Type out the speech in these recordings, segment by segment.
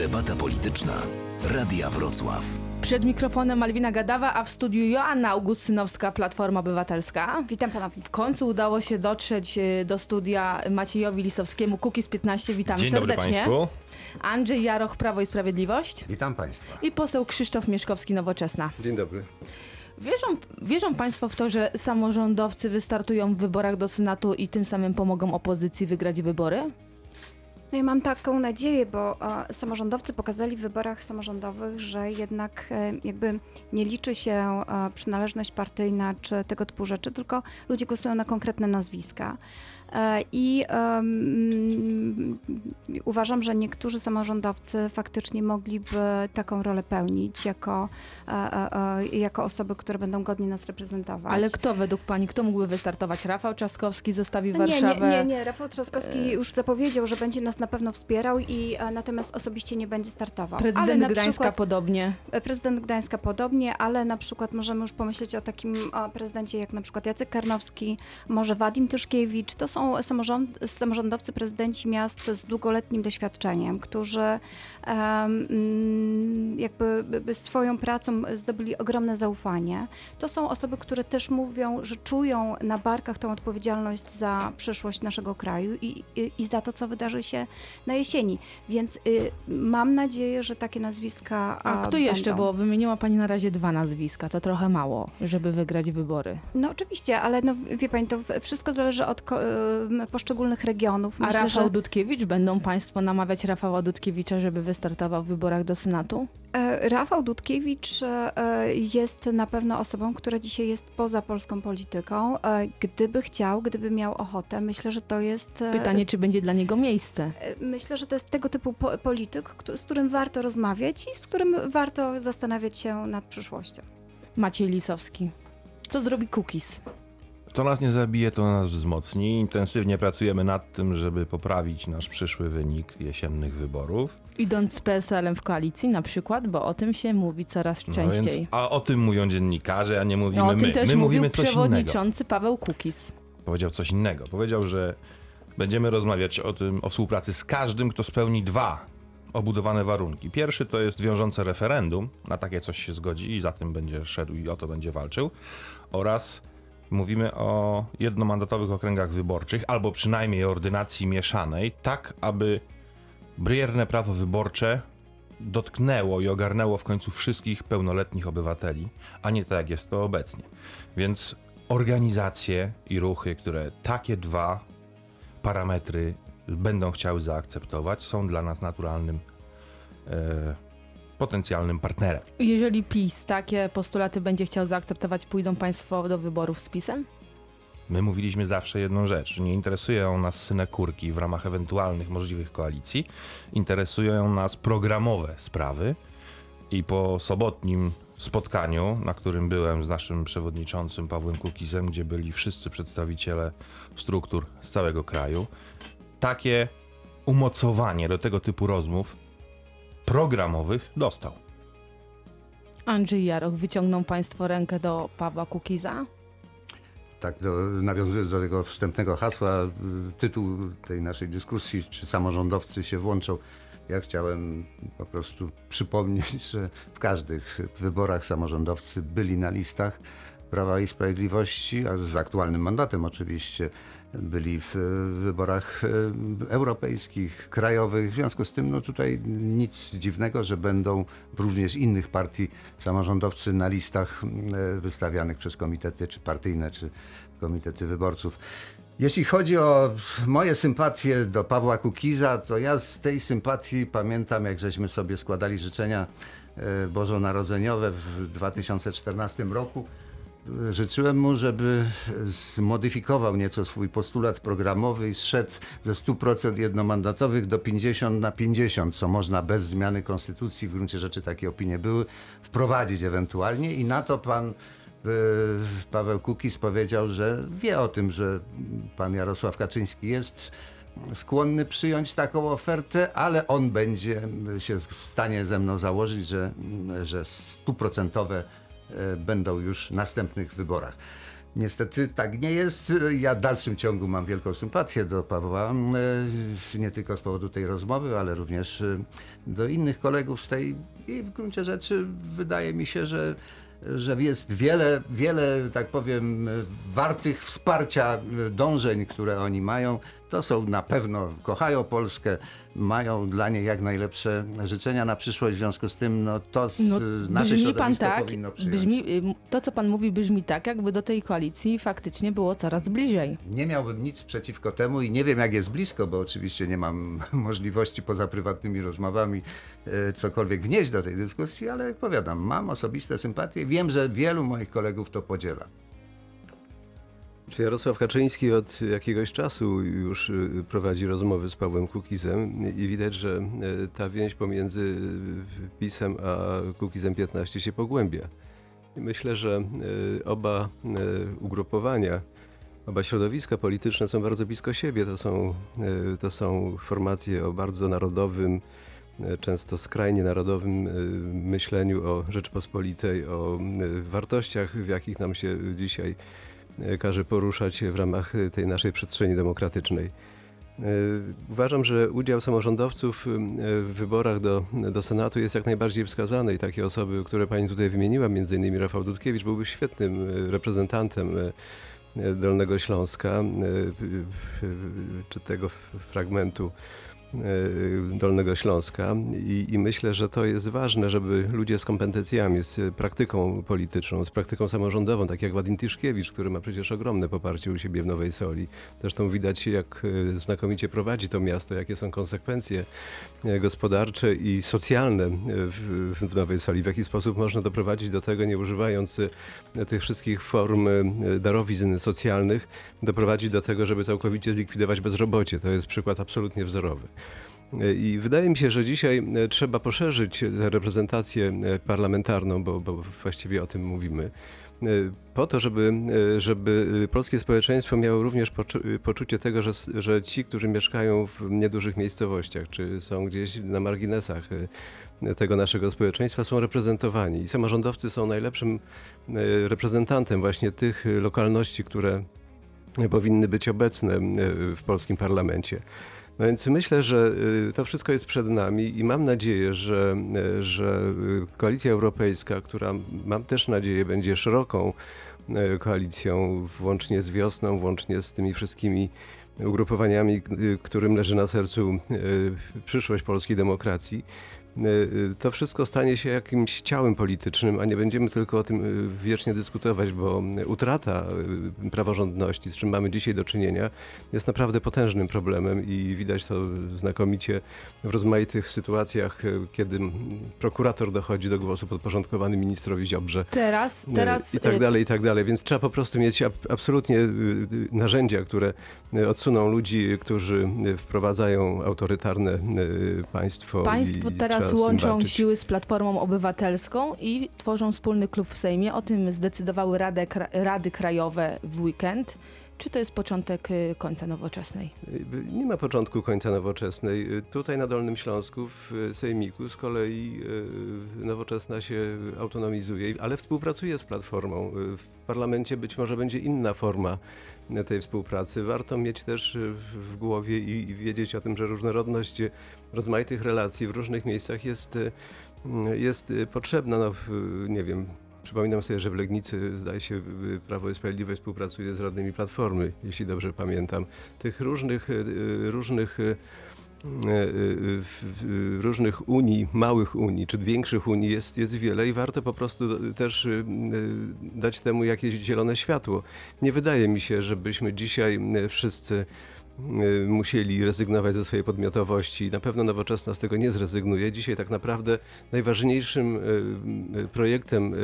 Debata polityczna. Radia Wrocław. Przed mikrofonem Malwina Gadawa, a w studiu Joanna Augustynowska, Platforma Obywatelska. Witam pana. W końcu udało się dotrzeć e, do studia Maciejowi Lisowskiemu, Kukiz 15. Witamy Dzień dobry serdecznie. Państwu. Andrzej Jaroch, Prawo i Sprawiedliwość. Witam Państwa. I poseł Krzysztof Mieszkowski, Nowoczesna. Dzień dobry. Wierzą, wierzą Państwo w to, że samorządowcy wystartują w wyborach do Senatu i tym samym pomogą opozycji wygrać wybory? No ja mam taką nadzieję, bo e, samorządowcy pokazali w wyborach samorządowych, że jednak e, jakby nie liczy się e, przynależność partyjna czy tego typu rzeczy, tylko ludzie głosują na konkretne nazwiska. I em, uważam, że niektórzy samorządowcy faktycznie mogliby taką rolę pełnić jako, jako osoby, które będą godnie nas reprezentować. Ale kto według Pani, kto mógłby wystartować? Rafał Trzaskowski zostawi No Nie, Warszawę? nie, nie, nie. Rafał Trzaskowski już zapowiedział, że będzie nas na pewno wspierał i e, natomiast osobiście nie będzie startował. ale Prezydent na Gdańska przykład, podobnie. e, prezydent Gdańska podobnie, ale na przykład możemy już pomyśleć o takim prezydencie jak na przykład Jacek Karnowski, może Wadim Tyszkiewicz. To są samorząd, samorządowcy, prezydenci miast z długoletnim doświadczeniem, którzy mm, jakby by- by swoją pracą zdobyli ogromne zaufanie. To są osoby, które też mówią, że czują na barkach tą odpowiedzialność za przyszłość naszego kraju i, i, i za to, co wydarzy się na jesieni. Więc y, mam nadzieję, że takie nazwiska. A kto jeszcze? Bo wymieniła Pani na razie dwa nazwiska. To trochę mało, żeby wygrać wybory. No oczywiście, ale no, wie pani, to wszystko zależy od y, poszczególnych regionów. A Myślę, Rafał że Dudkiewicz? Będą Państwo namawiać Rafała Dudkiewicza, żeby wystartował w wyborach do Senatu? e, Rafał Dudkiewicz e, jest na pewno osobą, która dzisiaj jest poza polską polityką. E, Gdyby chciał, gdyby miał ochotę, myślę, że to jest. Pytanie, czy będzie dla niego miejsce? Myślę, że to jest tego typu po- polityk, z którym warto rozmawiać i z którym warto zastanawiać się nad przyszłością. Maciej Lisowski. Co zrobi Kukiz? To nas nie zabije, to nas wzmocni. Intensywnie pracujemy nad tym, żeby poprawić nasz przyszły wynik jesiennych wyborów. Idąc z PSL-em w koalicji na przykład, bo o tym się mówi coraz No częściej. więc, a o tym mówią dziennikarze, a nie mówimy No, o tym my. też my mówił mówimy coś innego. przewodniczący Paweł Kukiz. Powiedział coś innego. Powiedział, że będziemy rozmawiać o tym, o współpracy z każdym, kto spełni dwa obudowane warunki. Pierwszy to jest wiążące referendum, na takie coś się zgodzi i za tym będzie szedł i o to będzie walczył. Oraz mówimy o jednomandatowych okręgach wyborczych, albo przynajmniej ordynacji mieszanej, tak aby brierne prawo wyborcze dotknęło i ogarnęło w końcu wszystkich pełnoletnich obywateli, a nie tak jak jest to obecnie. Więc organizacje i ruchy, które takie dwa parametry będą chciały zaakceptować, są dla nas naturalnym e, potencjalnym partnerem. Jeżeli PiS takie postulaty będzie chciał zaakceptować, pójdą Państwo do wyborów z PiSem? My mówiliśmy zawsze jedną rzecz, nie interesują nas synekurki w ramach ewentualnych możliwych koalicji, interesują nas programowe sprawy i po sobotnim spotkaniu, na którym byłem z naszym przewodniczącym Pawłem Kukizem, gdzie byli wszyscy przedstawiciele struktur z całego kraju, takie umocowanie do tego typu rozmów programowych dostał. Andrzej Jaroch, wyciągną Państwo rękę do Pawła Kukiza? Tak, do, nawiązując do tego wstępnego hasła, y, tytuł tej naszej dyskusji, czy samorządowcy się włączą, ja chciałem po prostu przypomnieć, że w każdych wyborach samorządowcy byli na listach Prawa i Sprawiedliwości, a z aktualnym mandatem oczywiście byli w wyborach y, europejskich, krajowych. W związku z tym no tutaj nic dziwnego, że będą również innych partii samorządowcy na listach y, wystawianych przez komitety czy partyjne, czy komitety wyborców. Jeśli chodzi o moje sympatie do Pawła Kukiza, to ja z tej sympatii pamiętam, jak żeśmy sobie składali życzenia e, bożonarodzeniowe w 2014 roku. E, Życzyłem mu, żeby zmodyfikował nieco swój postulat programowy i zszedł ze 100% jednomandatowych do 50 na 50, co można bez zmiany konstytucji, w gruncie rzeczy takie opinie były, wprowadzić ewentualnie i na to pan Paweł Kukiz powiedział, że wie o tym, że pan Jarosław Kaczyński jest skłonny przyjąć taką ofertę, ale on będzie się w stanie ze mną założyć, że, że stuprocentowe e, będą już w następnych wyborach. Niestety tak nie jest. Ja w dalszym ciągu mam wielką sympatię do Pawła, e, nie tylko z powodu tej rozmowy, ale również e, do innych kolegów z tej i w gruncie rzeczy wydaje mi się, że że jest wiele, wiele, tak powiem, wartych wsparcia e, dążeń, które oni mają. To są na pewno, kochają Polskę, mają dla niej jak najlepsze życzenia na przyszłość. W związku z tym, no to z, No, nasze brzmi pan tak, powinno przyjąć. brzmi, to co pan mówi brzmi tak, jakby do tej koalicji faktycznie było coraz bliżej. Nie miałbym nic przeciwko temu i nie wiem, jak jest blisko, bo oczywiście nie mam możliwości poza prywatnymi rozmowami e, cokolwiek wnieść do tej dyskusji, ale jak powiadam, mam osobiste sympatie. Wiem, że wielu moich kolegów to podziela. Jarosław Kaczyński od jakiegoś czasu już y, prowadzi rozmowy z Pawłem Kukizem i widać, że y, ta więź pomiędzy y, PiSem a Kukizem 15 się pogłębia. Myślę, że oba ugrupowania, oba środowiska polityczne są bardzo blisko siebie. To są, to są formacje o bardzo narodowym, często skrajnie narodowym myśleniu o Rzeczpospolitej, o wartościach, w jakich nam się dzisiaj każe poruszać w ramach e, tej naszej przestrzeni demokratycznej. E, Uważam, że udział samorządowców e, w wyborach do, do Senatu jest jak najbardziej wskazany i takie osoby, które pani tutaj wymieniła, innymi Rafał Dudkiewicz, byłby świetnym e, reprezentantem e, e, Dolnego Śląska, e, e, czy tego fragmentu e, Dolnego Śląska I, i myślę, że to jest ważne, żeby ludzie z kompetencjami, z praktyką polityczną, z praktyką samorządową, tak jak Wadim Tiszkiewicz, który ma przecież ogromne poparcie u siebie w Nowej Soli. Zresztą widać jak e, znakomicie prowadzi to miasto, jakie są konsekwencje e, gospodarcze i socjalne e, w, w Nowej Soli, w jaki sposób można doprowadzić do tego, nie używając e, tych wszystkich form e, darowizn socjalnych, doprowadzić do tego, żeby całkowicie zlikwidować bezrobocie. To jest przykład absolutnie wzorowy. E, I wydaje mi się, że dzisiaj e, trzeba poszerzyć tę reprezentację e, parlamentarną, bo, bo właściwie o tym mówimy, e, po to, żeby, e, żeby polskie społeczeństwo miało również poczu- poczucie tego, że, że ci, którzy mieszkają w niedużych miejscowościach, czy są gdzieś na marginesach e, tego naszego społeczeństwa, są reprezentowani. I samorządowcy są najlepszym e, reprezentantem właśnie tych e, lokalności, które powinny być obecne e, w polskim parlamencie. No więc myślę, że y, to wszystko jest przed nami i mam nadzieję, że, y, że y, Koalicja Europejska, która mam też nadzieję będzie szeroką koalicją, włącznie z wiosną, włącznie z tymi wszystkimi ugrupowaniami, którym leży na sercu przyszłość polskiej demokracji, to wszystko stanie się jakimś ciałem politycznym, a nie będziemy tylko o tym y, wiecznie dyskutować, bo utrata y, praworządności, z czym mamy dzisiaj do czynienia, jest naprawdę potężnym problemem i widać to znakomicie w rozmaitych sytuacjach, y, kiedy m, prokurator dochodzi do głosu podporządkowany ministrowi Ziobrze. Teraz, y, teraz I tak y, dalej, i tak dalej. Więc trzeba po prostu mieć ab- absolutnie y, y, narzędzia, które y, odsuną ludzi, którzy y, wprowadzają autorytarne y, państwo. Państwo i teraz trzeba z tym łączą siły z Platformą Obywatelską i tworzą wspólny klub w Sejmie. O tym zdecydowały Radę, Rady Krajowe w weekend. Czy to jest początek y, końca nowoczesnej? Y, Nie ma początku końca nowoczesnej. Y, Tutaj na Dolnym Śląsku w Sejmiku z kolei nowoczesna się autonomizuje, ale współpracuje z Platformą. W parlamencie być może będzie inna forma tej współpracy. Warto mieć też y, w głowie i wiedzieć o tym, że różnorodność rozmaitych relacji w różnych miejscach jest, y, jest y, potrzebna. No, nie wiem, Przypominam sobie, że w Legnicy, zdaje się, Prawo i Sprawiedliwość współpracuje z radnymi Platformy, jeśli dobrze pamiętam. Tych różnych, różnych, różnych unii, małych unii, czy większych unii jest, jest wiele i warto po prostu też y, dać temu jakieś zielone światło. Nie wydaje mi się, żebyśmy dzisiaj wszyscy musieli rezygnować ze swojej podmiotowości. Na pewno nowoczesna z tego nie zrezygnuje. Dzisiaj tak naprawdę najważniejszym projektem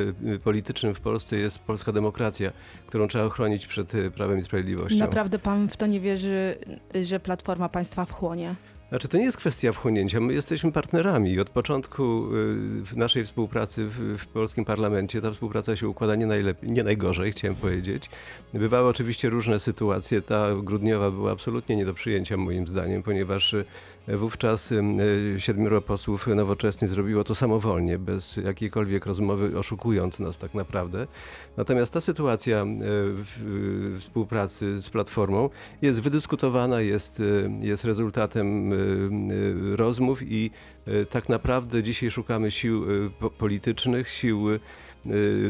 politycznym w Polsce jest polska demokracja, którą trzeba ochronić przed prawem i sprawiedliwością. Naprawdę pan w to nie wierzy, że Platforma państwa wchłonie? Znaczy, to nie jest kwestia wchłonięcia. My jesteśmy partnerami od początku y, naszej współpracy w, w polskim parlamencie ta współpraca się układa nie, najlepiej, nie najgorzej, chciałem powiedzieć. Bywały oczywiście różne sytuacje. Ta grudniowa była absolutnie nie do przyjęcia moim zdaniem, ponieważ y, wówczas y, siedmioro posłów nowoczesnych zrobiło to samowolnie, bez jakiejkolwiek rozmowy, oszukując nas tak naprawdę. Natomiast ta sytuacja y, w, współpracy z Platformą jest wydyskutowana, jest, y, jest rezultatem rozmów i tak naprawdę dzisiaj szukamy sił po- politycznych, sił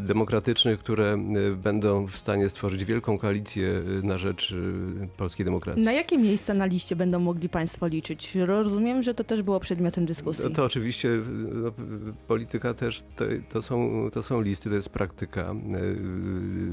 demokratycznych, które y, będą w stanie stworzyć wielką koalicję y, na rzecz y, polskiej demokracji. Na jakie miejsca na liście będą mogli Państwo liczyć? Rozumiem, że to też było przedmiotem dyskusji. To, to oczywiście no, polityka też to, to, są, to są listy, to jest praktyka y,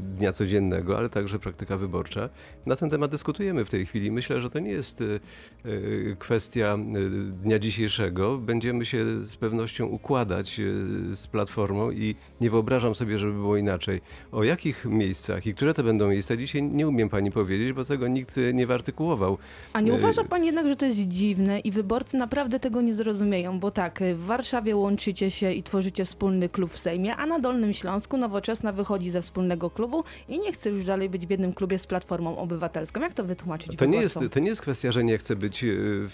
dnia codziennego, ale także praktyka wyborcza. Na ten temat dyskutujemy w tej chwili. Myślę, że to nie jest y, y, kwestia y, dnia dzisiejszego. Będziemy się z pewnością układać y, z Platformą i nie wyobrażam sobie, żeby było inaczej. O jakich miejscach i które to będą miejsca, dzisiaj nie umiem pani powiedzieć, bo tego nikt y, nie wyartykułował. A nie Y, uważa Pan jednak, że to jest dziwne i wyborcy naprawdę tego nie zrozumieją? Bo tak, y, w Warszawie łączycie się i tworzycie wspólny klub w Sejmie, a na Dolnym Śląsku Nowoczesna wychodzi ze wspólnego klubu i nie chce już dalej być w jednym klubie z Platformą Obywatelską. Jak to wytłumaczyć To nie, jest, to nie jest kwestia, że nie chcę być w,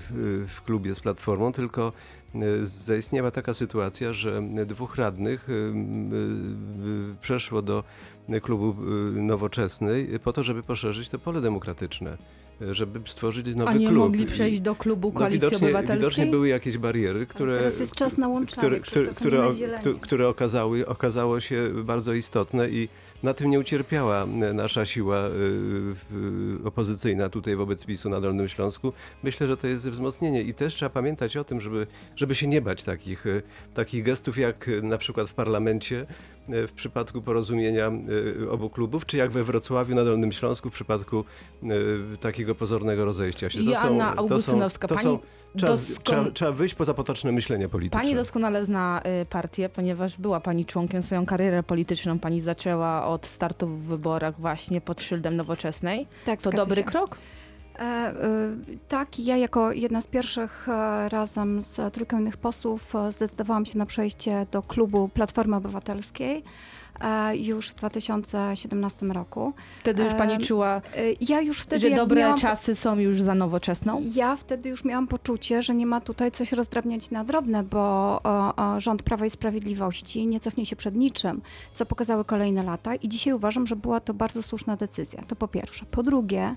w, w klubie z Platformą, tylko zaistniała taka sytuacja, że dwóch radnych y, y, przeszło do klubu y, Nowoczesnej po to, żeby poszerzyć to pole demokratyczne, żeby stworzyć nowy A nie klub. mogli przejść do klubu no, Koalicji widocznie, Obywatelskiej? widocznie były jakieś bariery, które, teraz jest czas na łączenie, które, które, które, które okazały, okazało się bardzo istotne i na tym nie ucierpiała e, nasza siła y, w- opozycyjna tutaj wobec PiSu na Dolnym Śląsku. Myślę, że to jest wzmocnienie i też trzeba pamiętać o tym, żeby, żeby się nie bać takich, takich gestów jak na przykład w parlamencie w przypadku porozumienia y, obu klubów, czy jak we Wrocławiu na Dolnym Śląsku w przypadku y, takiego pozornego rozejścia się. Joanna Augustynowska, to pani są, trzeba, doskon- trzeba, trzeba wyjść poza potoczne myślenie polityczne. Pani doskonale zna partię, ponieważ była pani członkiem, swoją karierę polityczną pani zaczęła od startu w wyborach właśnie pod szyldem nowoczesnej. Tak, To dobry się. krok? E, y, tak, ja jako jedna z pierwszych e, razem z trójką innych posłów e, zdecydowałam się na przejście do klubu Platformy Obywatelskiej e, już w 2017 roku. Wtedy już pani czuła, E, Ja już wtedy że dobre miałam, czasy są już za nowoczesną? Ja wtedy już miałam poczucie, że nie ma tutaj coś rozdrabniać na drobne, bo rząd Prawa i Sprawiedliwości nie cofnie się przed niczym, co pokazały kolejne lata i dzisiaj uważam, że była to bardzo słuszna decyzja. To po pierwsze. Po drugie,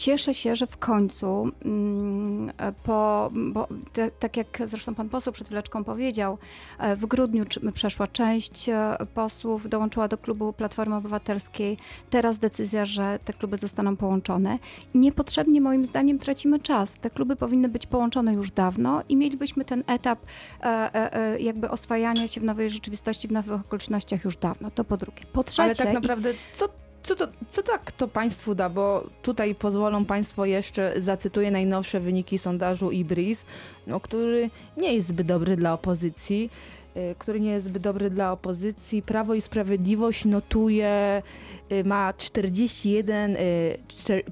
cieszę się, że w końcu, mm, po, bo te, tak jak zresztą pan poseł przed chwileczką powiedział, e, w grudniu przeszła część e, posłów, dołączyła do klubu Platformy Obywatelskiej. Teraz decyzja, że te kluby zostaną połączone. Niepotrzebnie moim zdaniem tracimy czas. Te kluby powinny być połączone już dawno i mielibyśmy ten etap e, e, e, jakby oswajania się w nowej rzeczywistości, w nowych okolicznościach już dawno. To po drugie. Po trzecie, Ale tak naprawdę, co, co, to, co tak to państwu da? Bo tutaj pozwolą państwo jeszcze, zacytuję najnowsze wyniki sondażu IBRIS, no, który nie jest zbyt dobry dla opozycji. Y, który nie jest zbyt dobry dla opozycji. Prawo i Sprawiedliwość notuje, y, ma 41, y,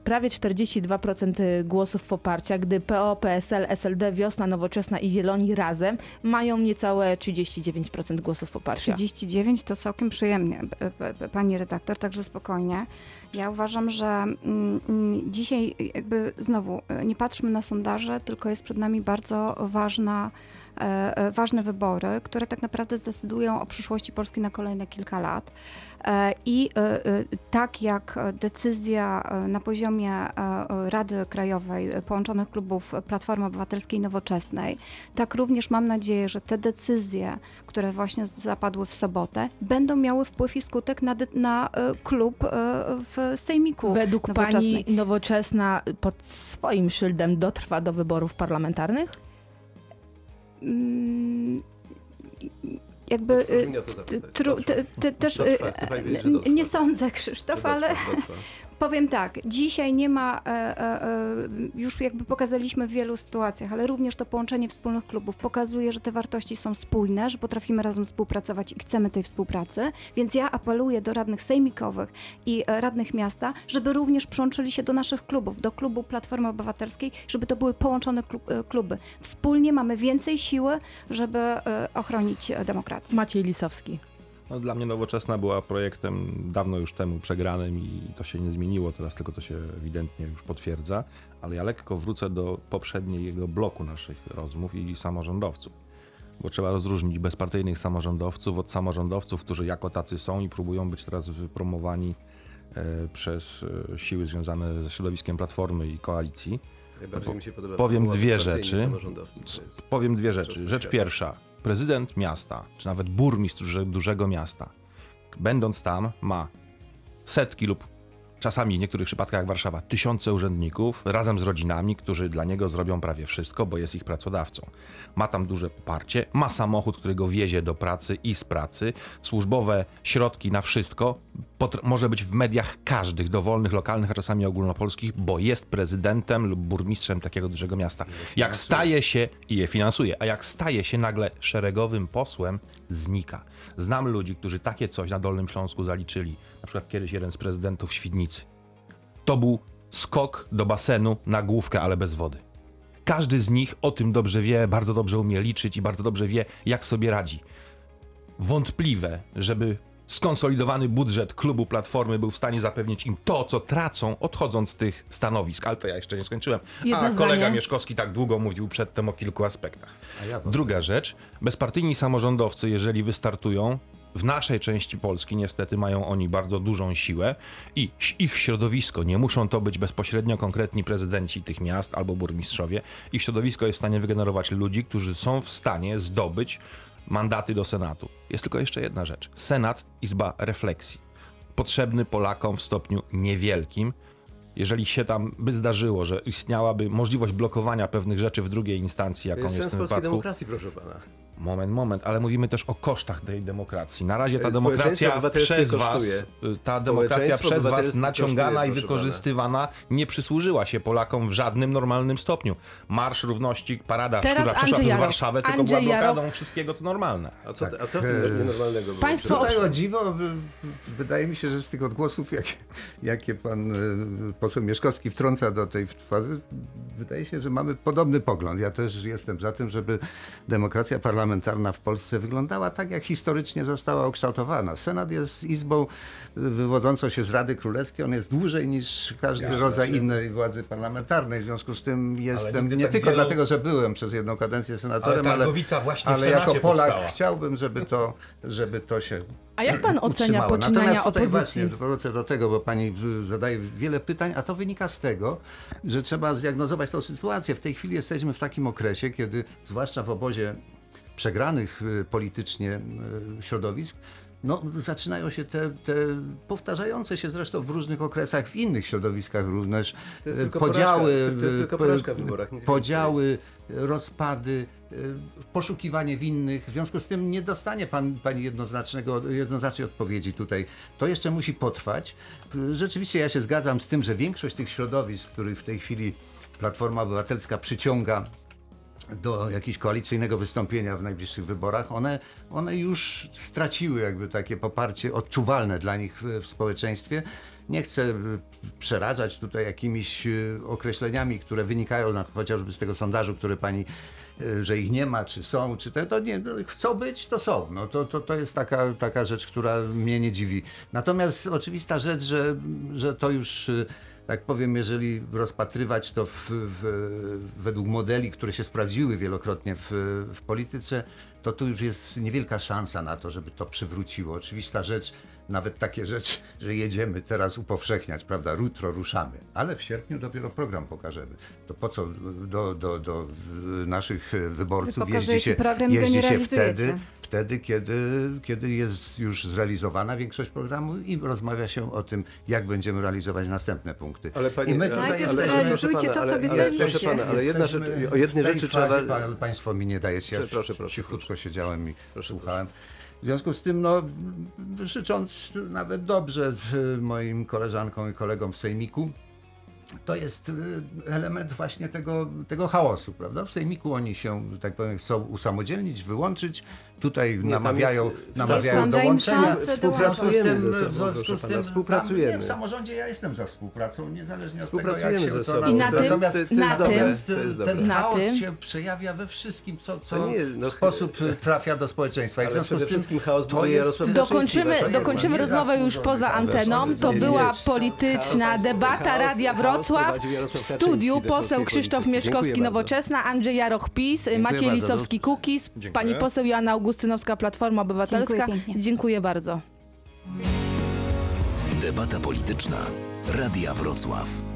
prawie 42% głosów poparcia, gdy PO, PSL, SLD, Wiosna Nowoczesna i Zieloni razem mają niecałe 39% głosów poparcia. 39 to całkiem przyjemnie, pani redaktor, także spokojnie. Ja uważam, że mm, dzisiaj jakby znowu nie patrzmy na sondaże, tylko jest przed nami bardzo ważna, ważne wybory, które tak naprawdę zdecydują o przyszłości Polski na kolejne kilka lat. E, I e, e, tak jak decyzja e, na poziomie e, e, Rady Krajowej e, połączonych klubów Platformy Obywatelskiej Nowoczesnej, tak również mam nadzieję, że te decyzje, które właśnie zapadły w sobotę, będą miały wpływ i skutek na, na e, klub e, w Sejmiku. Według pani nowoczesna pod swoim szyldem dotrwa do wyborów parlamentarnych? Mm, jakby tru, te, te, też n- dotrwa. nie sądzę, Krzysztof, ale. Powiem tak, dzisiaj nie ma, e, e, e, już jakby pokazaliśmy w wielu sytuacjach, ale również to połączenie wspólnych klubów pokazuje, że te wartości są spójne, że potrafimy razem współpracować i chcemy tej współpracy, więc ja apeluję do radnych sejmikowych i e, radnych miasta, żeby również przyłączyli się do naszych klubów, do klubu Platformy Obywatelskiej, żeby to były połączone e, kluby. Wspólnie mamy więcej siły, żeby ochronić demokrację. Maciej Lisowski. No, dla mnie nowoczesna była projektem dawno już temu przegranym i to się nie zmieniło, teraz tylko to się ewidentnie już potwierdza, ale ja lekko wrócę do poprzedniego bloku naszych rozmów i samorządowców. Bo trzeba rozróżnić bezpartyjnych samorządowców od samorządowców, którzy jako tacy są i próbują być teraz wypromowani e, przez e, siły związane ze środowiskiem Platformy i koalicji. Najbardziej mi się podoba. powiem dwie rzeczy. Powiem dwie rzeczy. Rzecz pierwsza. Prezydent miasta, czy nawet burmistrz duże- dużego miasta, będąc tam, ma setki lub czasami w niektórych przypadkach jak Warszawa tysiące urzędników razem z rodzinami, którzy dla niego zrobią prawie wszystko, bo jest ich pracodawcą. Ma tam duże poparcie, ma samochód, który go wiezie do pracy i z pracy, służbowe środki na wszystko. Potr- może być w mediach każdych, dowolnych, lokalnych, a czasami ogólnopolskich, bo jest prezydentem lub burmistrzem takiego dużego miasta. Jak staje się i je finansuje, a jak staje się nagle szeregowym posłem, znika. Znam ludzi, którzy takie coś na Dolnym Śląsku zaliczyli. Na przykład kiedyś jeden z prezydentów Świdnicy. To był skok do basenu na główkę, ale bez wody. Każdy z nich o tym dobrze wie, bardzo dobrze umie liczyć i bardzo dobrze wie, jak sobie radzi. Wątpliwe, żeby skonsolidowany budżet klubu Platformy był w stanie zapewnić im to, co tracą, odchodząc z tych stanowisk. Ale to ja jeszcze nie skończyłem. Jedno A kolega zdanie. Mieszkowski tak długo mówił przedtem o kilku aspektach. A ja Druga rzecz, bezpartyjni samorządowcy, jeżeli wystartują, w naszej części Polski niestety mają oni bardzo dużą siłę i ich środowisko, nie muszą to być bezpośrednio konkretni prezydenci tych miast albo burmistrzowie, ich środowisko jest w stanie wygenerować ludzi, którzy są w stanie zdobyć mandaty do Senatu. Jest tylko jeszcze jedna rzecz. Senat, izba refleksji. Potrzebny Polakom w stopniu niewielkim, jeżeli się tam by zdarzyło, że istniałaby możliwość blokowania pewnych rzeczy w drugiej instancji, jaką jest jest w tym wypadku. demokracji, proszę pana. Moment, moment, ale mówimy też o kosztach tej demokracji. Na razie ta E, demokracja przez was, y, ta demokracja przez was naciągana kosztuje, i wykorzystywana nie przysłużyła się Polakom w żadnym normalnym stopniu. Marsz Równości, parada, Teraz która przeszła przez. Warszawę, tylko Andrzej była blokadą Jaroch. wszystkiego, co normalne. A co, Tak, a co w tym nienormalnego było? Państwo Tutaj obs- o dziwo, wydaje mi się, że z tych odgłosów, jakie, jakie pan e, poseł Mieszkowski wtrąca do tej fazy, wydaje się, że mamy podobny pogląd. Ja też jestem za tym, żeby demokracja parlamentarna w Polsce wyglądała tak, jak historycznie została ukształtowana. Senat jest izbą wywodzącą się z Rady Królewskiej. On jest dłużej niż każdy rodzaj innej władzy parlamentarnej. W związku z tym jestem, nie tak tylko wielu- dlatego, że byłem przez jedną kadencję senatorem, ale, ale jako Polak powstała. chciałbym, żeby to, żeby to się A jak pan ocenia utrzymała. poczynania Natomiast tutaj opozycji? właśnie wrócę do tego, bo pani zadaje wiele pytań, a to wynika z tego, że trzeba zdiagnozować tę sytuację. W tej chwili jesteśmy w takim okresie, kiedy zwłaszcza w obozie przegranych y, politycznie y, środowisk, no, zaczynają się te, te powtarzające się zresztą w różnych okresach, w innych środowiskach również y, podziały, porażka. Wyborach, podziały, rozpady, poszukiwanie winnych. W związku z tym nie dostanie pan, pani jednoznacznego, jednoznacznej odpowiedzi tutaj. To jeszcze musi potrwać. Rzeczywiście ja się zgadzam z tym, że większość tych środowisk, których w tej chwili Platforma Obywatelska przyciąga do jakiegoś koalicyjnego wystąpienia w najbliższych wyborach, one, one już straciły jakby takie poparcie odczuwalne dla nich w, w społeczeństwie. Nie chcę y, przeradzać tutaj jakimiś y, określeniami, które wynikają na, chociażby z tego sondażu, który pani, y, że ich nie ma, czy są, czy te, to nie, no, chcą być, to są. No, to, to, to jest taka, taka rzecz, która mnie nie dziwi. Natomiast oczywista rzecz, że, że to już tak powiem, jeżeli rozpatrywać to w, w, według modeli, które się sprawdziły wielokrotnie w, w polityce, to tu już jest niewielka szansa na to, żeby to przywróciło. Oczywista rzecz, nawet takie rzeczy, że jedziemy teraz upowszechniać, prawda, jutro ruszamy, ale w sierpniu dopiero program pokażemy. To po co do, do, do naszych wyborców Wy jeździ się, program jeździ się wtedy, wtedy, kiedy, kiedy jest już zrealizowana większość programu i rozmawia się o tym, jak będziemy realizować następne punkty. Ale pani, I my tutaj Najpierw ale- jesteśmy- proszę to, co obiecaliście. ale- Proszę pana, ale jedna rzecz, o jednej rzeczy fazie, trzeba... pa- Państwo mi nie dajecie, ja Proszę, proszę, cichutko siedziałem i Proszę, słuchałem. W związku z tym, no, życząc nawet dobrze y, moim koleżankom i kolegom w Sejmiku, to jest y, element właśnie tego, tego chaosu, prawda? W Sejmiku oni się, tak powiem, chcą usamodzielnić, wyłączyć. Tutaj tam namawiają, jest- namawiają do łączenia. szansę W związku z Współpracujemy tym, ze sobą, w związku z tym współpracujemy. Tam, nie, w samorządzie ja jestem za współpracą, niezależnie od tego, jak się to sobą. I na Natomiast, to, to na tym- ten Na chaos tym- się przejawia we wszystkim, co, co nie, no, w sposób trafia do społeczeństwa. I w związku z tym wszystkim chaos to jest- Dokończymy, dokończymy nie rozmowę już poza anteną. To Nie była polityczna debata Radia chaos Wrocław. W studiu poseł Krzysztof. Mieszkowski. Nowoczesna, Andrzej Jaroch PiS, Maciej. Lisowski Kukiz, Dziękuję. pani poseł Joanna Augustynowska Platforma Obywatelska. Dziękuję. Dziękuję bardzo. Debata polityczna. Radia Wrocław.